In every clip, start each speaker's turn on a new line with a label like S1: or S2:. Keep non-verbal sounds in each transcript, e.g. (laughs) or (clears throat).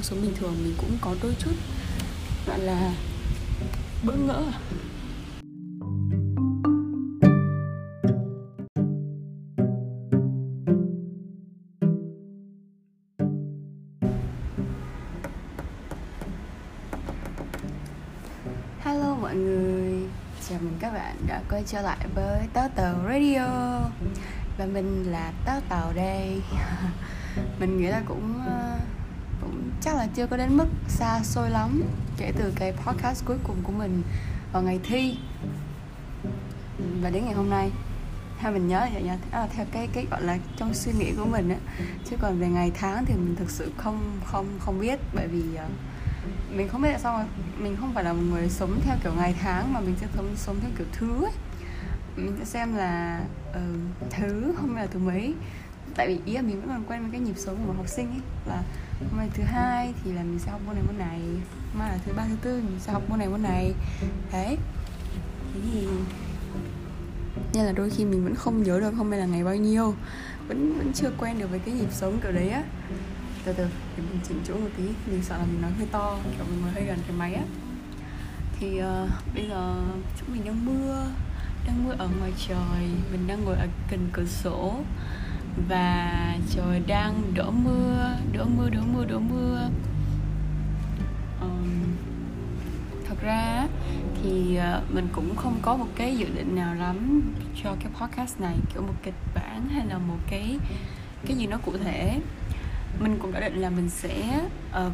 S1: cuộc sống bình thường mình cũng có đôi chút gọi là bỡ ngỡ. Hello mọi người Chào mừng các bạn đã quay trở lại với Táo Tàu Radio. Và mình là Táo Tàu đây. (laughs) Mình nghĩ là cũng uh, cũng chắc là chưa có đến mức xa xôi lắm Kể từ cái podcast cuối cùng của mình vào ngày thi. Và đến ngày hôm nay theo mình nhớ là vậy nha à, theo cái cái gọi là trong suy nghĩ của mình á. Chứ còn về ngày tháng thì mình thực sự không không không biết bởi vì uh, mình không biết tại sao mà mình không phải là một người sống theo kiểu ngày tháng mà mình sẽ sống sống theo kiểu thứ ấy. Mình sẽ xem là uh, thứ hôm nay là thứ mấy. Tại vì ý là mình vẫn còn quen với cái nhịp sống của một học sinh ấy là hôm nay thứ hai thì là mình sẽ học môn này môn này. Mai là thứ ba thứ tư mình sẽ học môn này môn này. Đấy. Thế thì nên là đôi khi mình vẫn không nhớ được hôm nay là ngày bao nhiêu. Vẫn vẫn chưa quen được với cái nhịp sống kiểu đấy á. Từ từ để mình chỉnh chỗ một tí. Mình sợ là mình nói hơi to kiểu mình ngồi hơi gần cái máy á. Thì uh, bây giờ chúng mình đang mưa đang mưa ở ngoài trời. Mình đang ngồi ở gần cửa sổ và trời đang đổ mưa đổ mưa đổ mưa đổ mưa. Um, thật ra thì ờ, mình cũng không có một cái dự định nào lắm cho cái podcast này kiểu một kịch bản hay là một cái cái gì nó cụ thể. Mình cũng đã định là mình sẽ uh,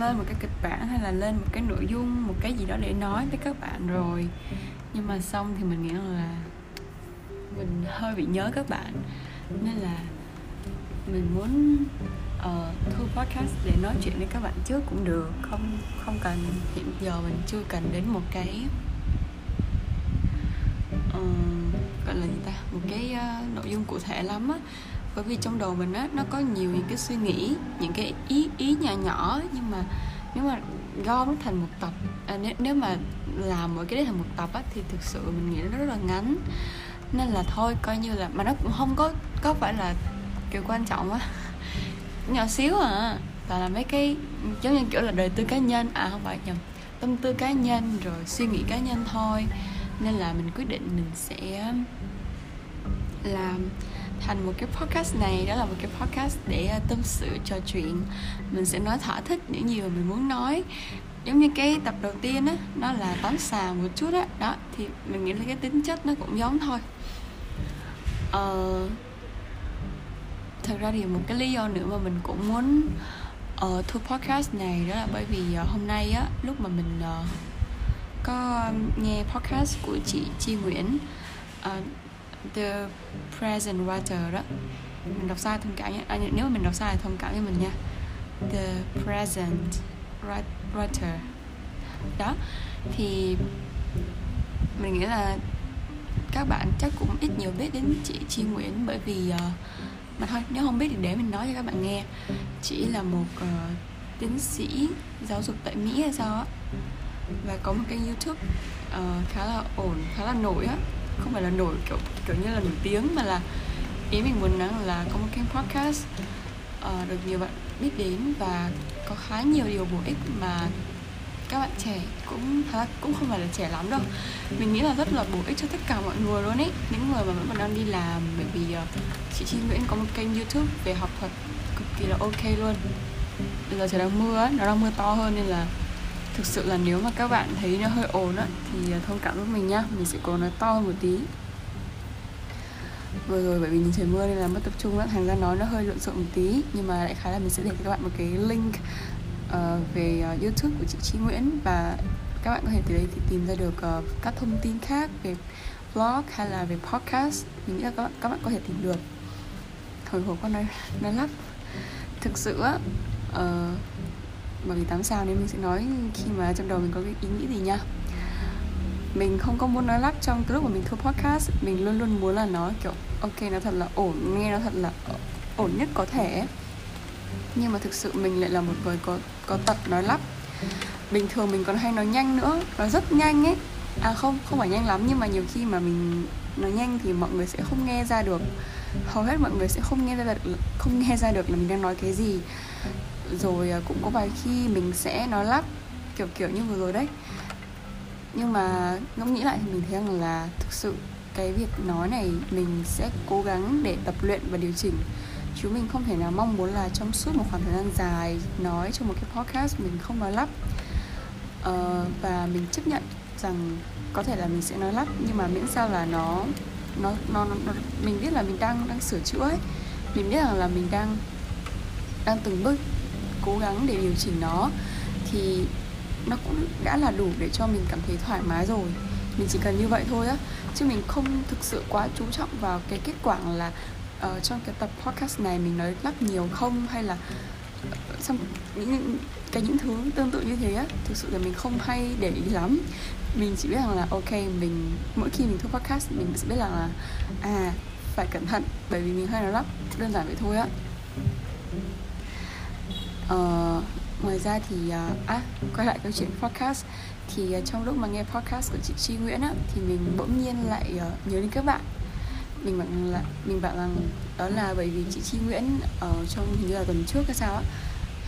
S1: lên một cái kịch bản hay là lên một cái nội dung một cái gì đó để nói với các bạn rồi. Nhưng mà xong thì mình nghĩ là mình hơi bị nhớ các bạn nên là mình muốn uh, thu podcast để nói chuyện với các bạn trước cũng được. Không không cần hiện giờ mình chưa cần đến một cái uh, gọi là gì ta? Một cái uh, nội dung cụ thể lắm á. Bởi vì trong đầu mình á nó có nhiều những cái suy nghĩ những cái ý ý nhỏ nhỏ. Nhưng mà nếu mà gom nó thành một tập à, nếu nếu mà làm mỗi cái đấy thành một tập á thì thực sự mình nghĩ nó rất là ngắn nên là thôi, coi như là mà nó cũng không có có phải là kiểu quan trọng á. Nhỏ xíu à và là mấy cái, giống như kiểu là đời tư cá nhân à không phải nhầm, tâm tư cá nhân rồi suy nghĩ cá nhân thôi. Nên là mình quyết định mình sẽ làm thành một cái podcast này, đó là một cái podcast để à, tâm sự, trò chuyện. Mình sẽ nói thỏa thích những gì mà mình muốn nói. Giống như cái tập đầu tiên á, nó là tắm xà một chút á, đó. thì mình nghĩ là cái tính chất nó cũng giống thôi ờ, thật ra thì một cái lý do nữa mà mình cũng muốn uh, thu podcast này đó là bởi vì uh, hôm nay á lúc mà mình uh, có nghe podcast của chị Chi Nguyễn uh, The Present Writer đó. Mình đọc sai thông cảm nhé à, nếu mà mình đọc sai thì thông cảm với mình nha. The Present Writer. Đó thì mình nghĩ là các bạn chắc cũng ít nhiều biết đến chị Chi Nguyễn bởi vì uh, mà thôi nếu không biết thì để mình nói cho các bạn nghe. Chị là một uh, tiến sĩ giáo dục tại Mỹ hay sao á và có một kênh YouTube uh, khá là ổn khá là nổi á. Không phải là nổi kiểu kiểu như là nổi tiếng mà là ý mình muốn nói là có một kênh podcast uh, được nhiều bạn biết đến và có khá nhiều điều bổ ích mà các bạn trẻ cũng khá cũng không phải là trẻ lắm đâu. Mình nghĩ là rất là bổ ích cho tất cả mọi người luôn ấy những người mà vẫn còn đang đi làm bởi vì uh, chị Chi Nguyễn có một kênh YouTube về học thuật cực kỳ là ok luôn. Bây giờ trời đang mưa ấy, nó đang mưa to hơn nên là thực sự là nếu mà các bạn thấy nó hơi ồn á thì ờ, thông cảm với mình nhá. Mình sẽ cố nói to hơn một tí. Vừa rồi bởi vì nhìn trời mưa nên là mất tập trung á thành ra nói nó hơi lộn xộn một tí. Nhưng mà lại khá là mình sẽ để cho các bạn một cái link uh, về uh, youtube của chị Chi Nguyễn và các bạn có thể từ đấy thì tìm ra được uh, các thông tin khác về blog hay là về podcast. Mình nghĩ là các bạn, các bạn có thể tìm được. Hồi hộp con nói nói lắp. Thực sự á uh, bởi vì tám sao nên mình sẽ nói khi mà trong đầu mình có cái ý nghĩ gì nha. Mình không có muốn nói lắp trong cái lúc mà mình thu podcast. Mình luôn luôn muốn là nói kiểu ok nó thật là ổn nghe nó thật là ổn nhất có thể nhưng mà thực sự mình lại là một người có có tật nói lắp. Bình thường mình còn hay nói nhanh nữa nó rất nhanh ấy. À không không phải nhanh lắm, nhưng mà nhiều khi mà mình nói nhanh thì mọi người sẽ không nghe ra được. Hầu hết mọi người sẽ không nghe ra được, không nghe ra được là mình đang nói cái gì. Rồi à, cũng có vài khi mình sẽ nói lắp, kiểu kiểu như vừa rồi đấy. Nhưng mà ngẫm nghĩ lại thì mình thấy rằng là thực sự cái việc nói này mình sẽ cố gắng để tập luyện và điều chỉnh chứ mình không thể nào mong muốn là trong suốt một khoảng thời gian dài nói trong một cái podcast mình không nói lắp. Uh, và mình chấp nhận rằng có thể là mình sẽ nói lắp nhưng mà miễn sao là nó nó nó, nó mình biết là mình đang đang sửa chữa ấy. Mình biết rằng là mình đang đang từng bước cố gắng để điều chỉnh nó thì nó cũng đã là đủ để cho mình cảm thấy thoải mái rồi. Mình chỉ cần như vậy thôi á chứ mình không thực sự quá chú trọng vào cái kết quả là uh, trong cái tập podcast này mình nói lắp nhiều không hay là ờ, xong những cái những thứ tương tự như thế á thực sự là mình không hay để ý lắm. Mình chỉ biết rằng là ok mình mỗi khi mình thu podcast mình sẽ biết rằng là à phải cẩn thận bởi vì mình hay nói lắp đơn giản vậy thôi á. Uh, ngoài ra thì uh, à quay lại câu chuyện podcast. Thì uh, trong lúc mà nghe podcast của chị Tri Nguyễn á thì mình bỗng nhiên lại uh, nhớ đến các bạn mình bảo là mình bảo rằng đó là bởi vì chị Chi Nguyễn ở trong hình như là tuần trước hay sao á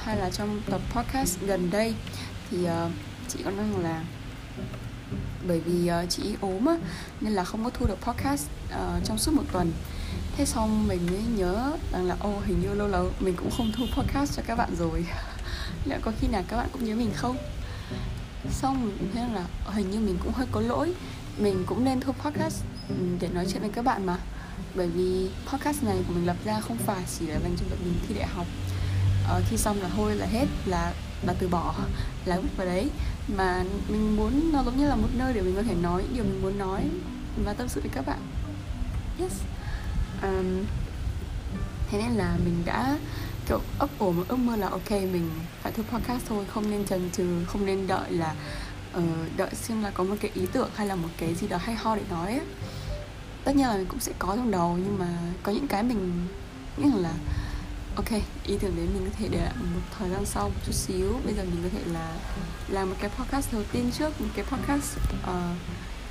S1: hay là trong tập podcast gần đây. Thì uh, chị có nói là bởi vì uh, chị ốm á nên là không có thu được podcast uh, trong suốt một tuần. Thế xong mình mới nhớ rằng là ô hình như lâu lâu mình cũng không thu podcast cho các bạn rồi. (laughs) Liệu có khi nào các bạn cũng nhớ mình không? Xong mình thấy là hình như mình cũng hơi có lỗi mình cũng nên thu podcast ừ, để nói chuyện với các bạn mà. Bởi vì podcast này của mình lập ra không phải chỉ là dành cho bọn mình thi đại học. Ờ, khi xong là thôi là hết là là từ bỏ là vứt vào đấy. Mà mình muốn nó giống như là một nơi để mình có thể nói điều mình muốn nói và tâm sự với các bạn. Yes. Um, thế nên là mình đã kiểu ấp ủ một ước mơ là ok mình phải thu podcast thôi không nên chần chừ không nên đợi là uh, đợi xem là có một cái ý tưởng hay là một cái gì đó hay ho để nói ấy. tất nhiên là mình cũng sẽ có trong đầu nhưng mà có những cái mình nghĩ là ok ý tưởng đấy mình có thể để lại một thời gian sau một chút xíu. Bây giờ mình có thể là làm một cái podcast đầu tiên trước một cái podcast uh,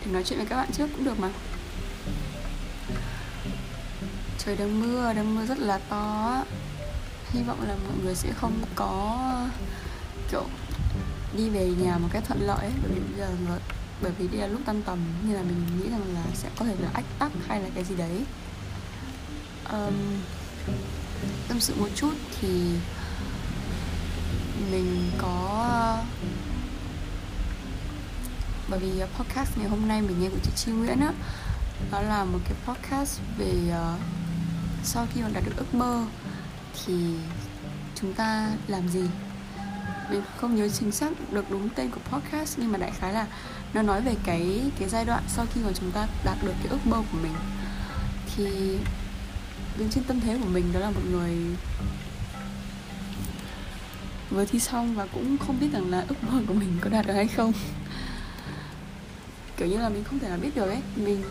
S1: để nói chuyện với các bạn trước cũng được mà. Trời đang mưa đang mưa rất là to hy vọng là mọi người sẽ không có kiểu đi về nhà một cách thuận lợi ấy, bởi vì bây giờ bởi vì đây là lúc tan tầm nên là mình nghĩ rằng là sẽ có thể là ách tắc hay là cái gì đấy. Um, tâm sự một chút thì mình có bởi vì podcast ngày hôm nay mình nghe của chị Chi Nguyễn á đó là một cái podcast về uh, sau khi mà đạt được ước mơ thì chúng ta làm gì? Mình không nhớ chính xác được đúng tên của podcast, nhưng mà đại khái là nó nói về cái cái giai đoạn sau khi mà chúng ta đạt được cái ước mơ của mình. Thì đứng trên tâm thế của mình đó là một người vừa thi xong và cũng không biết rằng là ước mơ của mình có đạt được hay không. Kiểu như là mình không thể nào biết được ấy. Mình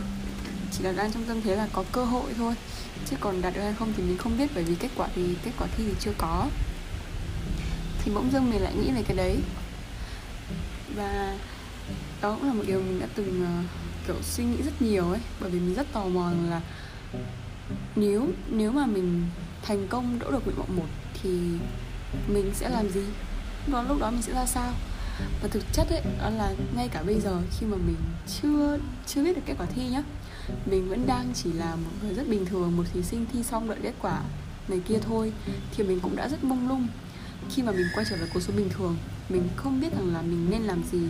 S1: chỉ là đang trong tâm thế là có cơ hội thôi, chứ còn đạt được hay không thì mình không biết, bởi vì kết quả thì, kết quả thi thì chưa có thì bỗng dưng mình lại nghĩ về cái đấy. Và đó cũng là một điều mình đã từng uh, kiểu suy nghĩ rất nhiều ấy bởi vì mình rất tò mò là nếu nếu mà mình thành công đỗ được nguyện vọng một thì mình sẽ làm gì? Đó lúc đó mình sẽ ra sao? Và thực chất ấy đó là ngay cả bây giờ khi mà mình chưa chưa biết được kết quả thi nhá mình vẫn đang chỉ là một người rất bình thường một thí sinh thi xong đợi kết quả này kia thôi thì mình cũng đã rất mông lung khi mà mình quay trở về cuộc sống bình thường mình không biết rằng là mình nên làm gì.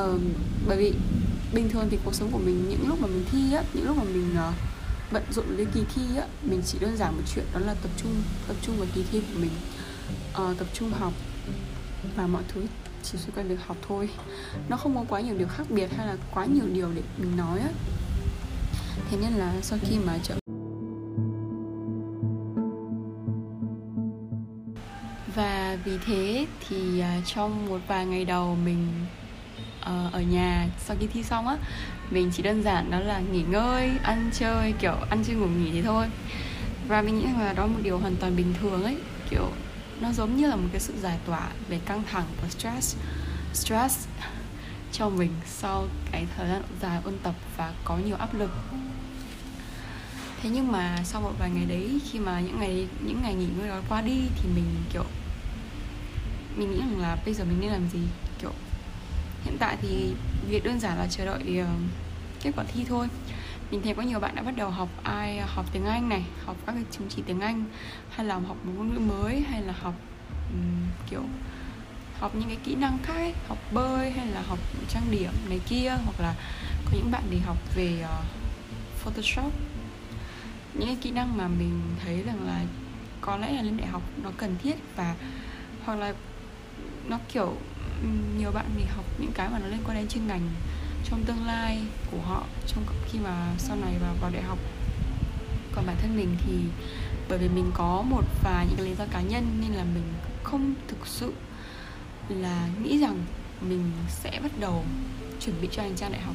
S1: Uh, bởi vì bình thường thì cuộc sống của mình những lúc mà mình thi á những lúc mà mình uh, bận rộn với kỳ thi á mình chỉ đơn giản một chuyện đó là tập trung tập trung vào kỳ thi của mình. Uh, tập trung học và mọi thứ chỉ xoay quanh việc học thôi. Nó không có quá nhiều điều khác biệt hay là quá nhiều điều để mình nói á. Thế nên là sau khi mà trở và vì thế thì à, trong một vài ngày đầu mình ờ, ở nhà sau khi thi xong á, mình chỉ đơn giản đó là nghỉ ngơi, ăn chơi, kiểu ăn chơi ngủ nghỉ thế thôi. Và mình nghĩ là đó là một điều hoàn toàn bình thường ấy. Kiểu, nó giống như là một cái sự giải tỏa về căng thẳng và stress stress cho mình sau cái thời gian dài ôn tập và có nhiều áp lực. Thế nhưng mà sau một vài ngày đấy, khi mà những ngày những ngày nghỉ ngơi đó qua đi thì mình, kiểu mình nghĩ rằng là bây giờ mình nên làm gì? Kiểu hiện tại thì việc đơn giản là chờ đợi uh, kết quả thi thôi. Mình thấy có nhiều bạn đã bắt đầu học ai học tiếng Anh này học các cái chứng chỉ tiếng Anh hay là học một ngôn ngữ mới hay là học um, kiểu học những cái kỹ năng khác ấy, học bơi hay là học trang điểm này kia hoặc là có những bạn thì học về uh, Photoshop. Những cái kỹ năng mà mình thấy rằng là có lẽ là lên đại học nó cần thiết và hoặc là nó kiểu nhiều bạn thì học những cái mà nó liên quan đến chuyên ngành trong tương lai của họ trong khi mà sau này vào vào đại học. Còn bản thân mình thì bởi vì mình có một vài những cái lý do cá nhân nên là mình không thực sự là nghĩ rằng mình sẽ bắt đầu chuẩn bị cho hành trang đại học.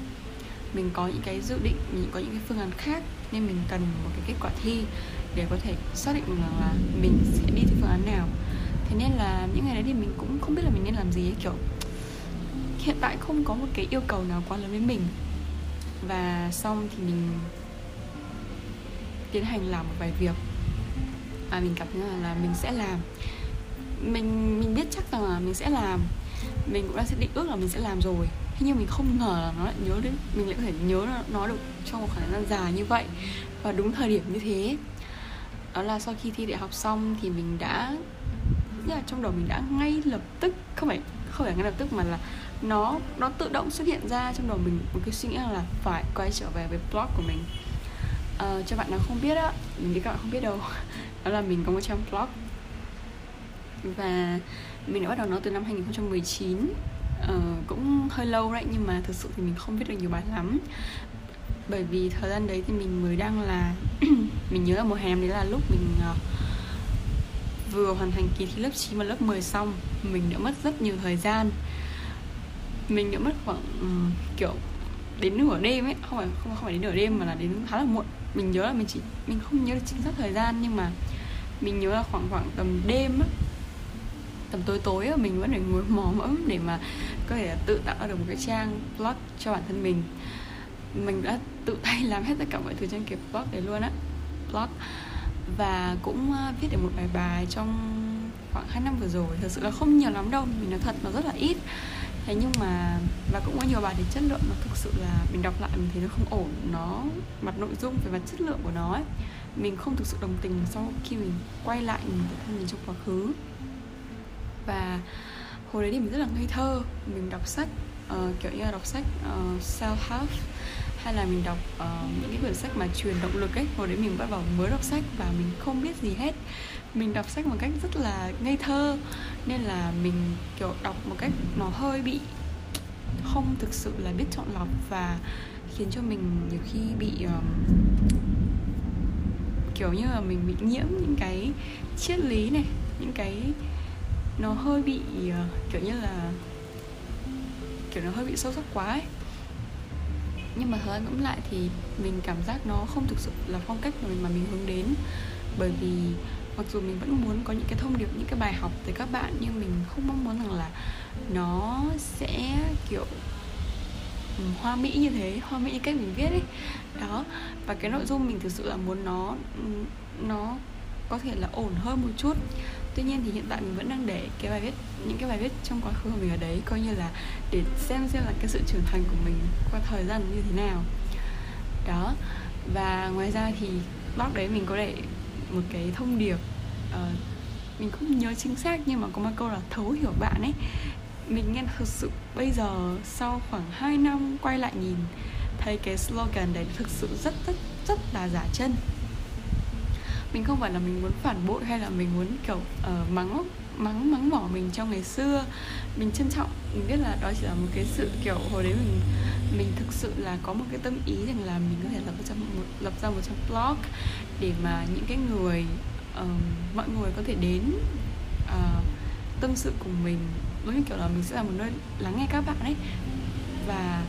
S1: Mình có những cái dự định, mình có những cái phương án khác nên mình cần một cái kết quả thi để có thể xác định rằng là mình sẽ đi theo phương án nào thế nên là những ngày đấy thì mình cũng không biết là mình nên làm gì ấy kiểu hiện tại không có một cái yêu cầu nào quá lớn với mình. Và xong thì mình tiến hành làm một vài việc mà mình cảm thấy là, là mình sẽ làm. Mình mình biết chắc rằng là mình sẽ làm. Mình cũng đã sẽ định ước là mình sẽ làm rồi. Thế nhưng mình không ngờ là nó lại nhớ đến mình lại có thể nhớ nó được trong một khoảng thời gian dài như vậy. Và đúng thời điểm như thế đó là sau khi thi đại học xong thì mình đã là trong đầu mình đã ngay lập tức không phải không phải ngay lập tức mà là nó nó tự động xuất hiện ra trong đầu mình một cái suy nghĩ là phải quay trở về với blog của mình. Uh, cho bạn nào không biết á mình nghĩ các bạn không biết đâu (laughs) đó là mình có một trang blog. Và mình đã bắt đầu nó từ năm 2019 uh, ờ, cũng hơi lâu đấy nhưng mà thực sự thì mình không viết được nhiều bài lắm. Bởi vì thời gian đấy thì mình mới đang là (clears throat) mình nhớ là mùa hè đấy là lúc mình uh, vừa hoàn thành kỳ thi lớp 9 và lớp 10 xong mình đã mất rất nhiều thời gian. Mình đã mất khoảng um, kiểu đến nửa đêm ấy không phải không không phải đến nửa đêm mà là đến khá là muộn. Mình nhớ là mình chỉ mình không nhớ được chính xác thời gian nhưng mà mình nhớ là khoảng khoảng tầm đêm á tầm tối tối á mình vẫn phải ngồi mò mẫm để mà có thể tự tạo được một cái trang blog cho bản thân mình. Mình đã tự tay (laughs) làm hết tất cả mọi thứ trên cái blog đấy luôn á. Blog và cũng ờ, viết được một bài bài trong khoảng 2 năm vừa rồi. Thật sự là không nhiều lắm đâu mình nói thật nó rất là ít. Thế nhưng mà và cũng có nhiều bài thì chất lượng nó thực sự là mình đọc lại mình thấy nó không ổn. Nó mặt nội dung về mặt chất lượng của nó ấy mình không thực sự đồng tình sau khi mình quay lại mình thân mình trong quá khứ. Và hồi đấy thì mình rất là ngây thơ. Mình đọc sách uh, kiểu như là đọc sách ờ, uh, self help hay là mình đọc uh, những cái quyển sách mà truyền động lực ấy hồi đấy mình bắt đầu mới đọc sách và mình không biết gì hết. Mình đọc sách một cách rất là ngây thơ nên là mình kiểu đọc một cách nó hơi bị không thực sự là biết chọn lọc và khiến cho mình nhiều khi bị um, kiểu như là mình bị nhiễm những cái triết lý này những cái nó hơi bị uh, kiểu như là kiểu nó hơi bị sâu sắc quá ấy nhưng mà thời ngẫm lại thì mình cảm giác nó không thực sự là phong cách mà mình mà mình hướng đến. Bởi vì mặc dù mình vẫn muốn có những cái thông điệp, những cái bài học từ các bạn, nhưng mình không mong muốn rằng là nó sẽ, kiểu hoa mỹ như thế, hoa mỹ cách mình viết ấy. Đó. Và cái nội dung mình thực sự là muốn nó nó có thể là ổn hơn một chút tuy nhiên thì hiện tại mình vẫn đang để cái bài viết những cái bài viết trong quá khứ của mình ở đấy coi như là để xem xem là cái sự trưởng thành của mình qua thời gian như thế nào. Đó và ngoài ra thì blog đấy mình có để một cái thông điệp uh, mình không nhớ chính xác nhưng mà có một câu là thấu hiểu bạn ấy. Mình nghe thực sự bây giờ sau khoảng 2 năm quay lại nhìn thấy cái slogan đấy thực sự rất rất rất là giả chân mình không phải là mình muốn phản bội hay là mình muốn kiểu uh, mắng mắng mắng mỏ mình trong ngày xưa. Mình trân trọng mình biết là đó chỉ là một cái sự kiểu hồi đấy mình mình thực sự là có một cái tâm ý rằng là mình có thể lập ra một lập ra một trang blog để mà những cái người uh, mọi người có thể đến uh, tâm sự cùng mình. Giống như kiểu là mình sẽ là một nơi lắng nghe các bạn ấy. Và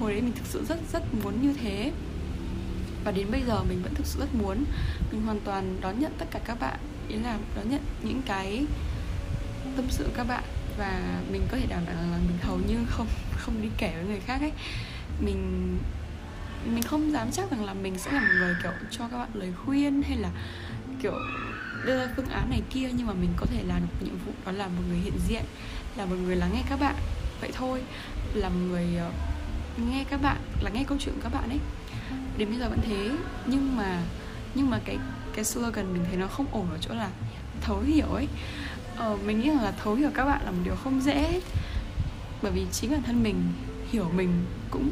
S1: hồi đấy mình thực sự rất rất muốn như thế và đến bây giờ mình vẫn thực sự rất muốn mình hoàn toàn đón nhận tất cả các bạn ý là đón nhận những cái tâm sự các bạn. Và mình có thể đảm bảo là mình hầu như không không đi kể với người khác ấy. Mình mình không dám chắc rằng là mình sẽ là một người kiểu cho các bạn lời khuyên hay là kiểu đưa ra phương án này kia nhưng mà mình có thể làm được nhiệm vụ đó là một người hiện diện là một người lắng nghe các bạn. Vậy thôi là một người uh, nghe các bạn là nghe câu chuyện của các bạn ấy đến bây giờ vẫn thế. Nhưng mà nhưng mà cái cái slogan mình thấy nó không ổn ở chỗ là thấu hiểu ấy. Ờ, mình nghĩ rằng là thấu hiểu các bạn là một điều không dễ bởi vì chính bản thân mình hiểu mình cũng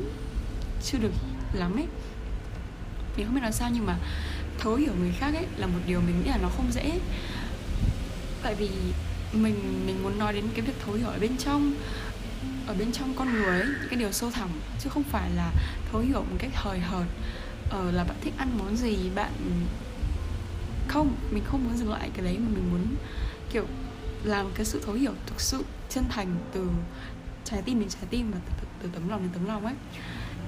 S1: chưa được lắm ấy. Mình không biết nói sao nhưng mà thấu hiểu người khác ấy là một điều mình nghĩ là nó không dễ. Tại vì mình mình muốn nói đến cái việc thấu hiểu ở bên trong ở bên trong con người ấy, những cái điều sâu thẳm chứ không phải là thấu hiểu một cách hời hợt. Ờ, là bạn thích ăn món gì bạn không mình không muốn dừng lại cái đấy mà mình muốn kiểu làm cái sự thấu hiểu thực sự chân thành từ trái tim đến trái tim và từ, từ, từ tấm lòng đến tấm lòng ấy.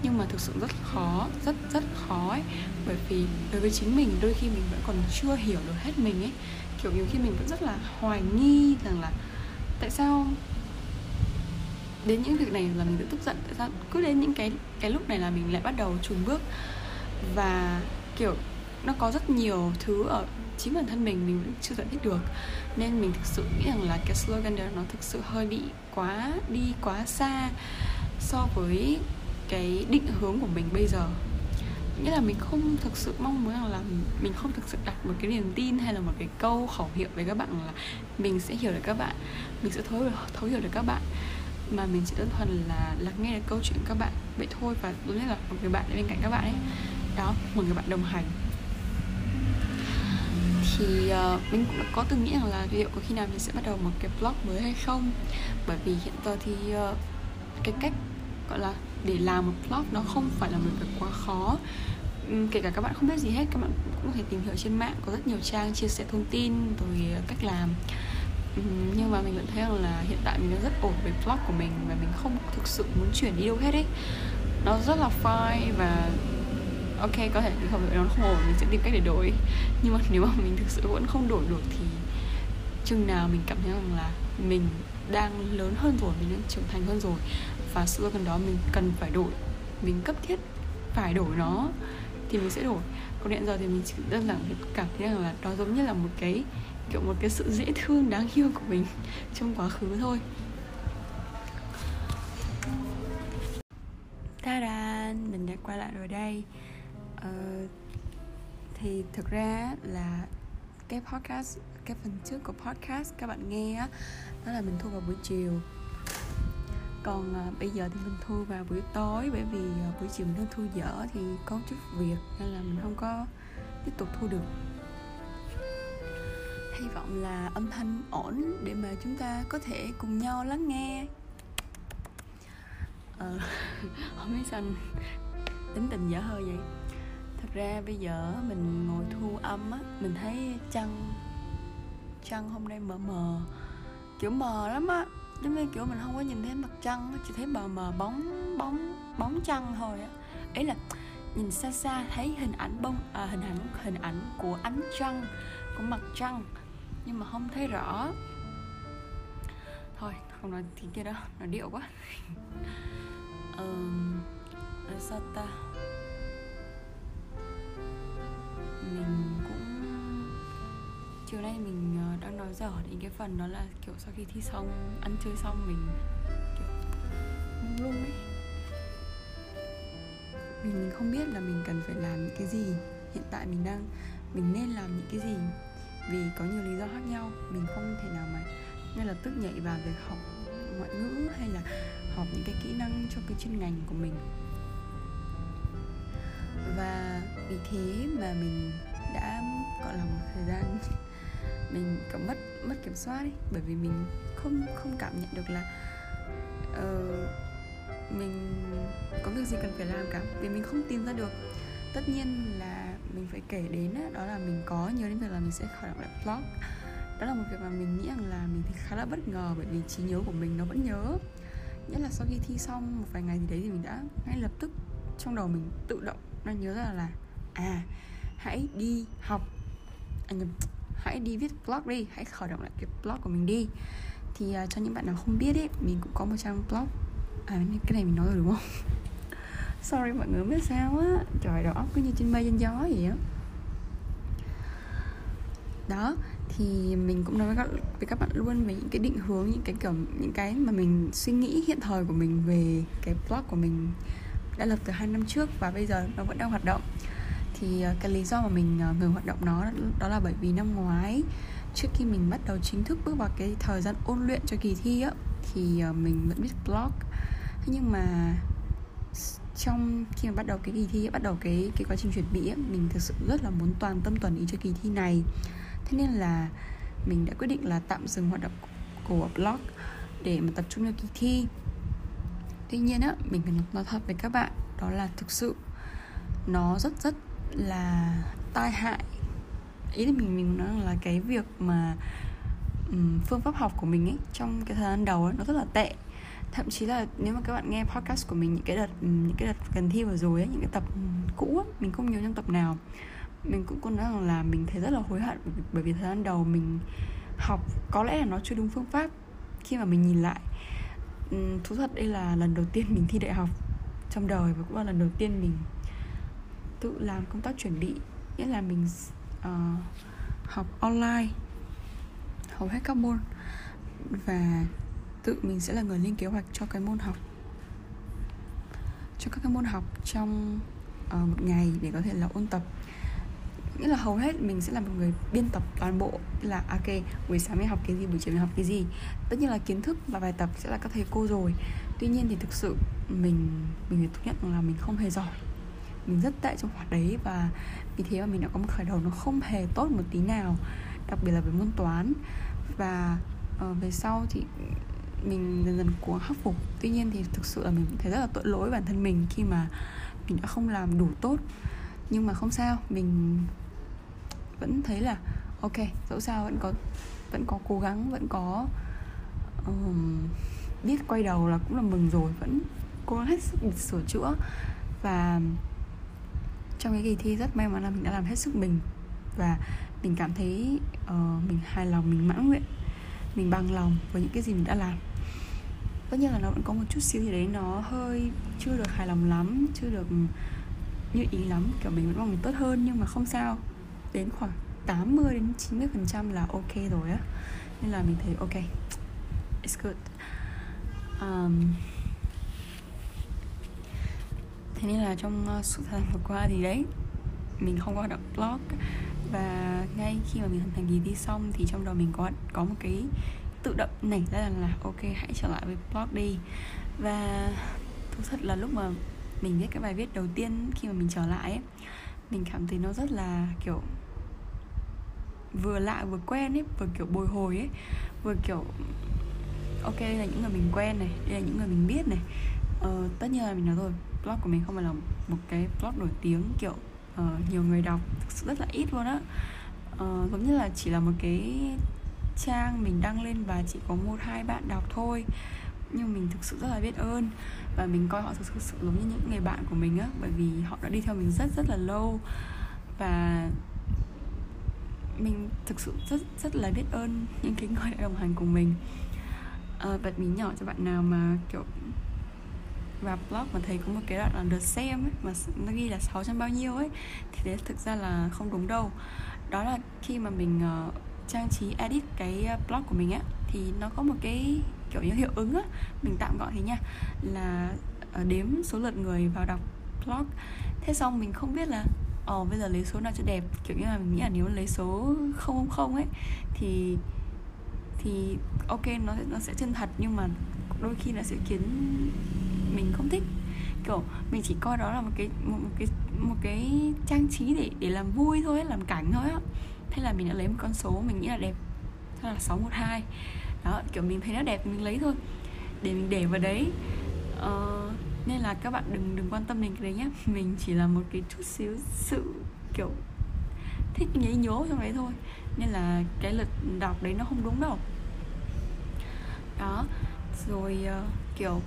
S1: Nhưng mà thực sự rất khó rất rất khó ấy bởi vì đối với chính mình đôi khi mình vẫn còn chưa hiểu được hết mình ấy. Kiểu nhiều khi mình vẫn rất là hoài nghi rằng là tại sao đến những việc này là mình tự tức giận tại sao cứ đến những cái cái lúc này là mình lại bắt đầu chùn bước. Và, kiểu, nó có rất nhiều thứ ở chính bản thân mình mình vẫn chưa giải thích được. Nên mình thực sự nghĩ rằng là cái slogan đó nó thực sự hơi bị quá, đi quá xa so với cái định hướng của mình bây giờ. Nghĩa là mình không thực sự mong muốn rằng là mình không thực sự đặt một cái niềm tin hay là một cái câu khẩu hiệu với các bạn là mình sẽ hiểu được các bạn, mình sẽ thấu thấu hiểu được các bạn mà mình chỉ đơn thuần là lắng nghe được câu chuyện các bạn. Vậy thôi và đúng nhất là một người bạn bên cạnh các bạn ấy. Đó một người bạn đồng hành. Thì uh, mình cũng có từng nghĩ rằng là liệu có khi nào mình sẽ bắt đầu một cái blog mới hay không? Bởi vì hiện giờ thì uh, cái cách gọi là để làm một blog nó không phải là một việc quá khó. Um, kể cả các bạn không biết gì hết các bạn cũng có thể tìm hiểu trên mạng có rất nhiều trang chia sẻ thông tin rồi ờ, cách làm nhưng mà mình vẫn thấy rằng là hiện tại mình đang rất ổn với blog của mình và mình không thực sự muốn chuyển đi đâu hết ấy. Nó rất là fine và ok, có thể mình không, nó không ổn, mình sẽ tìm cách để đổi. Nhưng mà nếu mà mình thực sự vẫn không đổi được thì chừng nào mình cảm thấy rằng là mình đang lớn hơn rồi, mình đang trưởng thành hơn rồi và slogan đó mình cần phải đổi. Mình cấp thiết phải đổi nó thì mình sẽ đổi. Còn hiện giờ thì mình chỉ đơn giản cảm thấy rằng là đó giống như là một cái kiểu một cái sự dễ thương đáng yêu của mình trong quá khứ thôi. Ta da mình đã quay lại rồi đây. Ờ, thì thực ra là cái podcast cái phần trước của podcast các bạn nghe á đó là mình thu vào buổi chiều. Còn à, bây giờ thì mình thu vào buổi tối bởi vì à, buổi chiều mình đang thu dở thì có chút việc nên là mình không có tiếp tục thu được hy vọng là âm thanh ổn để mà chúng ta có thể cùng nhau lắng nghe. Ờ, (laughs) không biết sao tính tình dở hơi vậy. Thật ra bây giờ mình ngồi thu âm á mình thấy trăng trăng hôm nay mờ mờ kiểu mờ lắm á. Giống như kiểu mình không có nhìn thấy mặt trăng chỉ thấy mờ mờ bóng bóng bóng trăng thôi á. Ý là nhìn xa xa thấy hình ảnh bông à, hình ảnh hình ảnh của ánh trăng của mặt trăng nhưng mà không thấy rõ. Thôi không nói thì kia đó nó điệu quá. (laughs) Um, sao ta? Mình cũng chiều nay mình ờ, đang nói dở đến cái phần đó là kiểu sau khi thi xong ăn chơi xong mình kiểu mông lung ấy. Mình không biết là mình cần phải làm những cái gì. Hiện tại mình đang mình nên làm những cái gì? Vì có nhiều lý do khác nhau mình không thể nào mà ngay lập tức nhảy vào việc học ngoại ngữ hay là học những cái kỹ năng cho cái chuyên ngành của mình. Và vì thế mà mình đã gọi là một thời gian (laughs) mình cảm mất mất kiểm soát ấy bởi vì mình không không cảm nhận được là uh, mình có việc gì cần phải làm cả vì mình không tìm ra được. Tất nhiên là mình phải kể đến đó, đó là mình có nhớ đến việc là mình sẽ khởi động lại blog đó là một việc mà mình nghĩ rằng là mình thì khá là bất ngờ bởi vì trí nhớ của mình nó vẫn nhớ. Nhất là sau khi thi xong một vài ngày gì đấy thì mình đã ngay lập tức trong đầu mình tự động nó nhớ ra là à hãy đi học à, nhầm, hãy đi viết blog đi hãy khởi động lại cái blog của mình đi. Thì uh, cho những bạn nào không biết ấy mình cũng có một trang blog à cái này mình nói rồi đúng không? Sorry mọi người biết sao á. Trời đầu óc cứ như trên mây trên gió vậy á. Đó thì mình cũng nói với các, với các bạn luôn về những cái định hướng những cái kiểu những cái mà mình suy nghĩ hiện thời của mình về cái blog của mình đã lập từ hai năm trước và bây giờ nó vẫn đang hoạt động. Thì ờ, cái lý do mà mình ờ, ngừng hoạt động nó đó là bởi vì năm ngoái trước khi mình bắt đầu chính thức bước vào cái thời gian ôn luyện cho kỳ thi á thì ờ, mình vẫn biết blog. Thế nhưng mà trong khi mà bắt đầu cái kỳ thi bắt đầu cái cái quá trình chuẩn bị ấy, mình thực sự rất là muốn toàn tâm toàn ý cho kỳ thi này. Thế nên là mình đã quyết định là tạm dừng hoạt động của blog để mà tập trung cho kỳ thi. Tuy nhiên á mình cần nói thật với các bạn đó là thực sự nó rất rất là tai hại. Ý là mình mình nói là cái việc mà um, phương pháp học của mình ấy trong cái thời gian đầu ấy nó rất là tệ thậm chí là nếu mà các bạn nghe podcast của mình những cái đợt những cái đợt gần thi vừa rồi ấy, những cái tập cũ ấy, mình không nhớ trong tập nào. Mình cũng có nói rằng là mình thấy rất là hối hận bởi vì, bởi vì thời gian đầu mình học có lẽ là nó chưa đúng phương pháp. Khi mà mình nhìn lại thú thật đây là lần đầu tiên mình thi đại học trong đời và cũng là lần đầu tiên mình tự làm công tác chuẩn bị. Nghĩa là mình uh, học online hầu hết các môn. Và tự mình sẽ là người lên kế hoạch cho cái môn học. Cho các cái môn học trong uh, một ngày để có thể là ôn tập. Nghĩa là hầu hết mình sẽ là một người biên tập toàn bộ là à, ok buổi sáng mình học cái gì buổi chiều mình học cái gì. Tất nhiên là kiến thức và bài tập sẽ là các thầy cô rồi. Tuy nhiên thì thực sự mình mình phải thú nhận là mình không hề giỏi. Mình rất tệ trong khoản đấy và vì thế mà mình đã có một khởi đầu nó không hề tốt một tí nào đặc biệt là về môn toán. Và uh, về sau thì mình dần dần cố khắc phục. Tuy nhiên thì thực sự là mình thấy rất là tội lỗi bản thân mình khi mà mình đã không làm đủ tốt. Nhưng mà không sao mình vẫn thấy là ok dẫu sao vẫn có vẫn có cố gắng vẫn có um, biết quay đầu là cũng là mừng rồi vẫn cố gắng hết sức để sửa chữa. Và trong cái kỳ thi rất may mắn là mình đã làm hết sức mình. Và mình cảm thấy uh, mình hài lòng mình mãn nguyện mình bằng lòng với những cái gì mình đã làm tất nhiên là nó vẫn có một chút xíu gì đấy nó hơi chưa được hài lòng lắm chưa được như ý lắm kiểu mình vẫn mong mình tốt hơn nhưng mà không sao. Đến khoảng 80 đến 90 phần trăm là ok rồi á. Nên là mình thấy ok it's good. Um, thế nên là trong ờ, suốt thời gian vừa qua thì đấy mình không có đọc blog. Và ngay khi mà mình hoàn thành kỳ thi xong thì trong đầu mình có có một cái tự động nảy ra là, là ok hãy trở lại với blog đi. Và thú thật là lúc mà mình viết cái bài viết đầu tiên khi mà mình trở lại ấy mình cảm thấy nó rất là kiểu vừa lạ vừa quen ấy vừa kiểu bồi hồi ấy vừa kiểu ok đây là những người mình quen này đây là những người mình biết này. Ờ, tất nhiên là mình nói rồi blog của mình không phải là một cái blog nổi tiếng kiểu uh, nhiều người đọc thực sự rất là ít luôn á. Uh, giống như là chỉ là một cái trang mình đăng lên và chỉ có một hai bạn đọc thôi. Nhưng mình thực sự rất là biết ơn và mình coi họ thực sự, sự giống như những người bạn của mình á bởi vì họ đã đi theo mình rất rất là lâu. Và mình thực sự rất rất là biết ơn những cái người đã đồng hành cùng mình. Ờ, à, bật mí nhỏ cho bạn nào mà kiểu và blog mà thấy có một cái đoạn là được xem ấy, mà nó ghi là 600 bao nhiêu ấy thì đấy thực ra là không đúng đâu. Đó là khi mà mình uh, trang trí edit cái ờ, blog của mình á thì nó có một cái kiểu như hiệu ứng á mình tạm gọi thế nha là ờ, đếm số lượt người vào đọc blog. Thế xong mình không biết là ồ bây giờ lấy số nào cho đẹp kiểu như là mình nghĩ là nếu lấy số không không ấy thì thì ok nó nó sẽ chân thật nhưng mà đôi khi nó sẽ khiến mình không thích. Kiểu mình chỉ coi đó là một cái một, một cái một cái trang trí để để làm vui thôi làm cảnh thôi á thế là mình đã lấy một con số mình nghĩ là đẹp. Thế là 612 đó kiểu mình thấy nó đẹp mình lấy thôi. Để mình để vào đấy. Ờ, nên là các bạn đừng đừng quan tâm đến cái đấy nhé (laughs) mình chỉ là một cái chút xíu sự kiểu thích nhấy nhố trong đấy thôi. Nên là cái lượt đọc đấy nó không đúng đâu. Đó rồi uh, kiểu